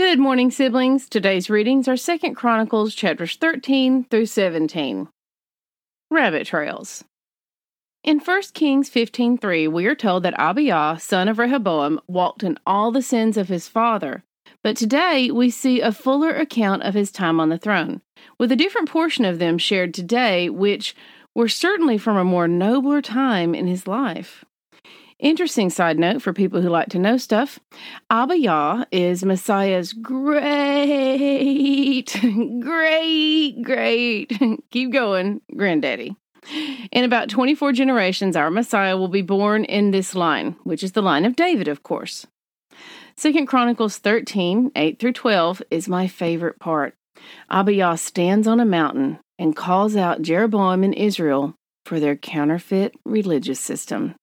Good morning, siblings. Today's readings are Second Chronicles chapters 13 through 17. Rabbit Trails. In 1 Kings 15:3, we are told that Abijah, son of Rehoboam, walked in all the sins of his father. But today we see a fuller account of his time on the throne, with a different portion of them shared today, which were certainly from a more nobler time in his life. Interesting side note for people who like to know stuff Abijah is Messiah's great, great, great, keep going, granddaddy. In about 24 generations, our Messiah will be born in this line, which is the line of David, of course. Second Chronicles 13, 8 through 12 is my favorite part. Abijah stands on a mountain and calls out Jeroboam and Israel for their counterfeit religious system.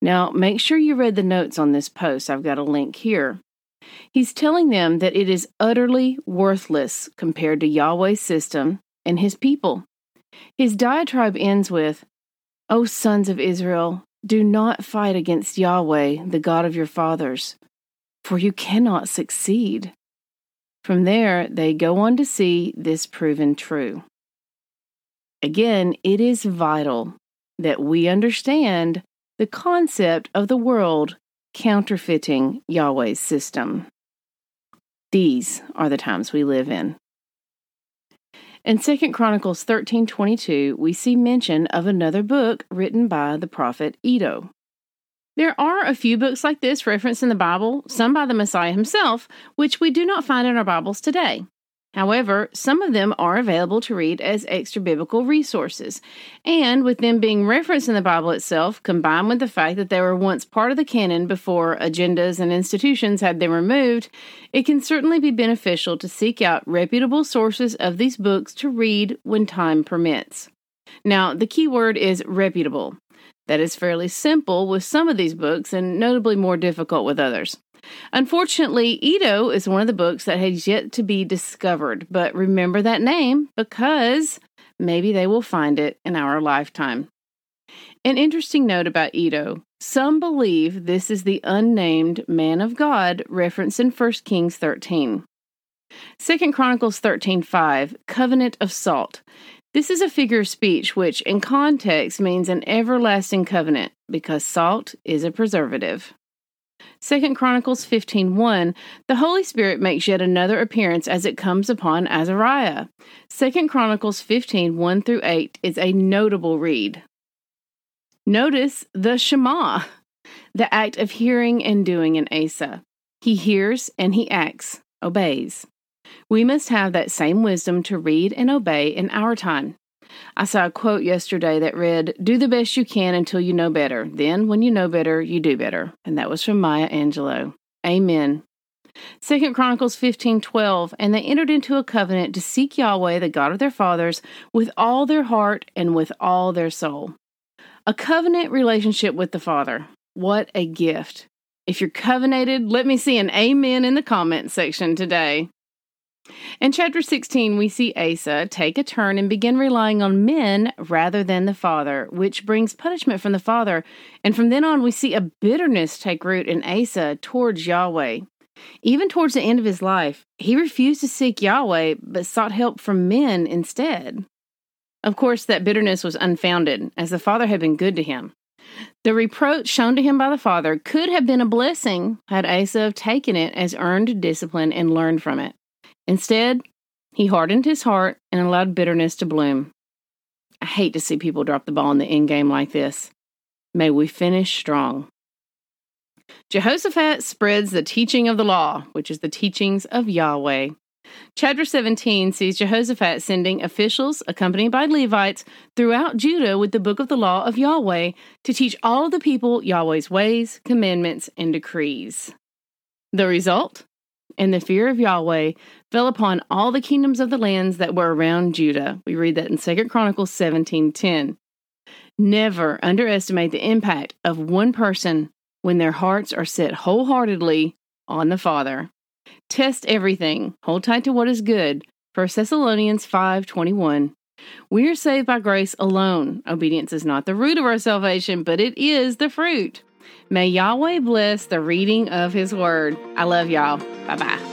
Now, make sure you read the notes on this post. I've got a link here. He's telling them that it is utterly worthless compared to Yahweh's system and his people. His diatribe ends with, O sons of Israel, do not fight against Yahweh, the God of your fathers, for you cannot succeed. From there, they go on to see this proven true. Again, it is vital that we understand the concept of the world counterfeiting Yahweh's system. These are the times we live in. In 2 Chronicles 13:22, we see mention of another book written by the prophet Iddo. There are a few books like this referenced in the Bible, some by the Messiah himself, which we do not find in our Bibles today. However, some of them are available to read as extra biblical resources. And with them being referenced in the Bible itself, combined with the fact that they were once part of the canon before agendas and institutions had them removed, it can certainly be beneficial to seek out reputable sources of these books to read when time permits. Now, the key word is reputable. That is fairly simple with some of these books and notably more difficult with others. Unfortunately, Iddo is one of the books that has yet to be discovered, but remember that name because maybe they will find it in our lifetime. An interesting note about Iddo some believe this is the unnamed man of God referenced in 1 Kings 13. 2 Chronicles 13:5 Covenant of Salt. This is a figure of speech which in context means an everlasting covenant because salt is a preservative. Second Chronicles 15:1, the Holy Spirit makes yet another appearance as it comes upon Azariah. Second Chronicles 15:1 through 8 is a notable read. Notice the Shema, the act of hearing and doing in Asa. He hears and he acts, obeys. We must have that same wisdom to read and obey in our time. I saw a quote yesterday that read, Do the best you can until you know better. Then, when you know better, you do better. And that was from Maya Angelou. Amen. Second Chronicles 15 12, and they entered into a covenant to seek Yahweh, the God of their fathers, with all their heart and with all their soul. A covenant relationship with the Father. What a gift. If you're covenanted, let me see an amen in the comment section today. In chapter 16, we see Asa take a turn and begin relying on men rather than the father, which brings punishment from the father. And from then on, we see a bitterness take root in Asa towards Yahweh. Even towards the end of his life, he refused to seek Yahweh, but sought help from men instead. Of course, that bitterness was unfounded, as the father had been good to him. The reproach shown to him by the father could have been a blessing had Asa taken it as earned discipline and learned from it. Instead, he hardened his heart and allowed bitterness to bloom. I hate to see people drop the ball in the end game like this. May we finish strong. Jehoshaphat spreads the teaching of the law, which is the teachings of Yahweh. Chapter 17 sees Jehoshaphat sending officials, accompanied by Levites, throughout Judah with the book of the law of Yahweh to teach all the people Yahweh's ways, commandments, and decrees. The result? And the fear of Yahweh fell upon all the kingdoms of the lands that were around Judah. We read that in 2 Chronicles 17:10. Never underestimate the impact of one person when their hearts are set wholeheartedly on the Father. Test everything. Hold tight to what is good. 1 Thessalonians 5:21. We are saved by grace alone. Obedience is not the root of our salvation, but it is the fruit. May Yahweh bless the reading of his word. I love y'all. Bye bye.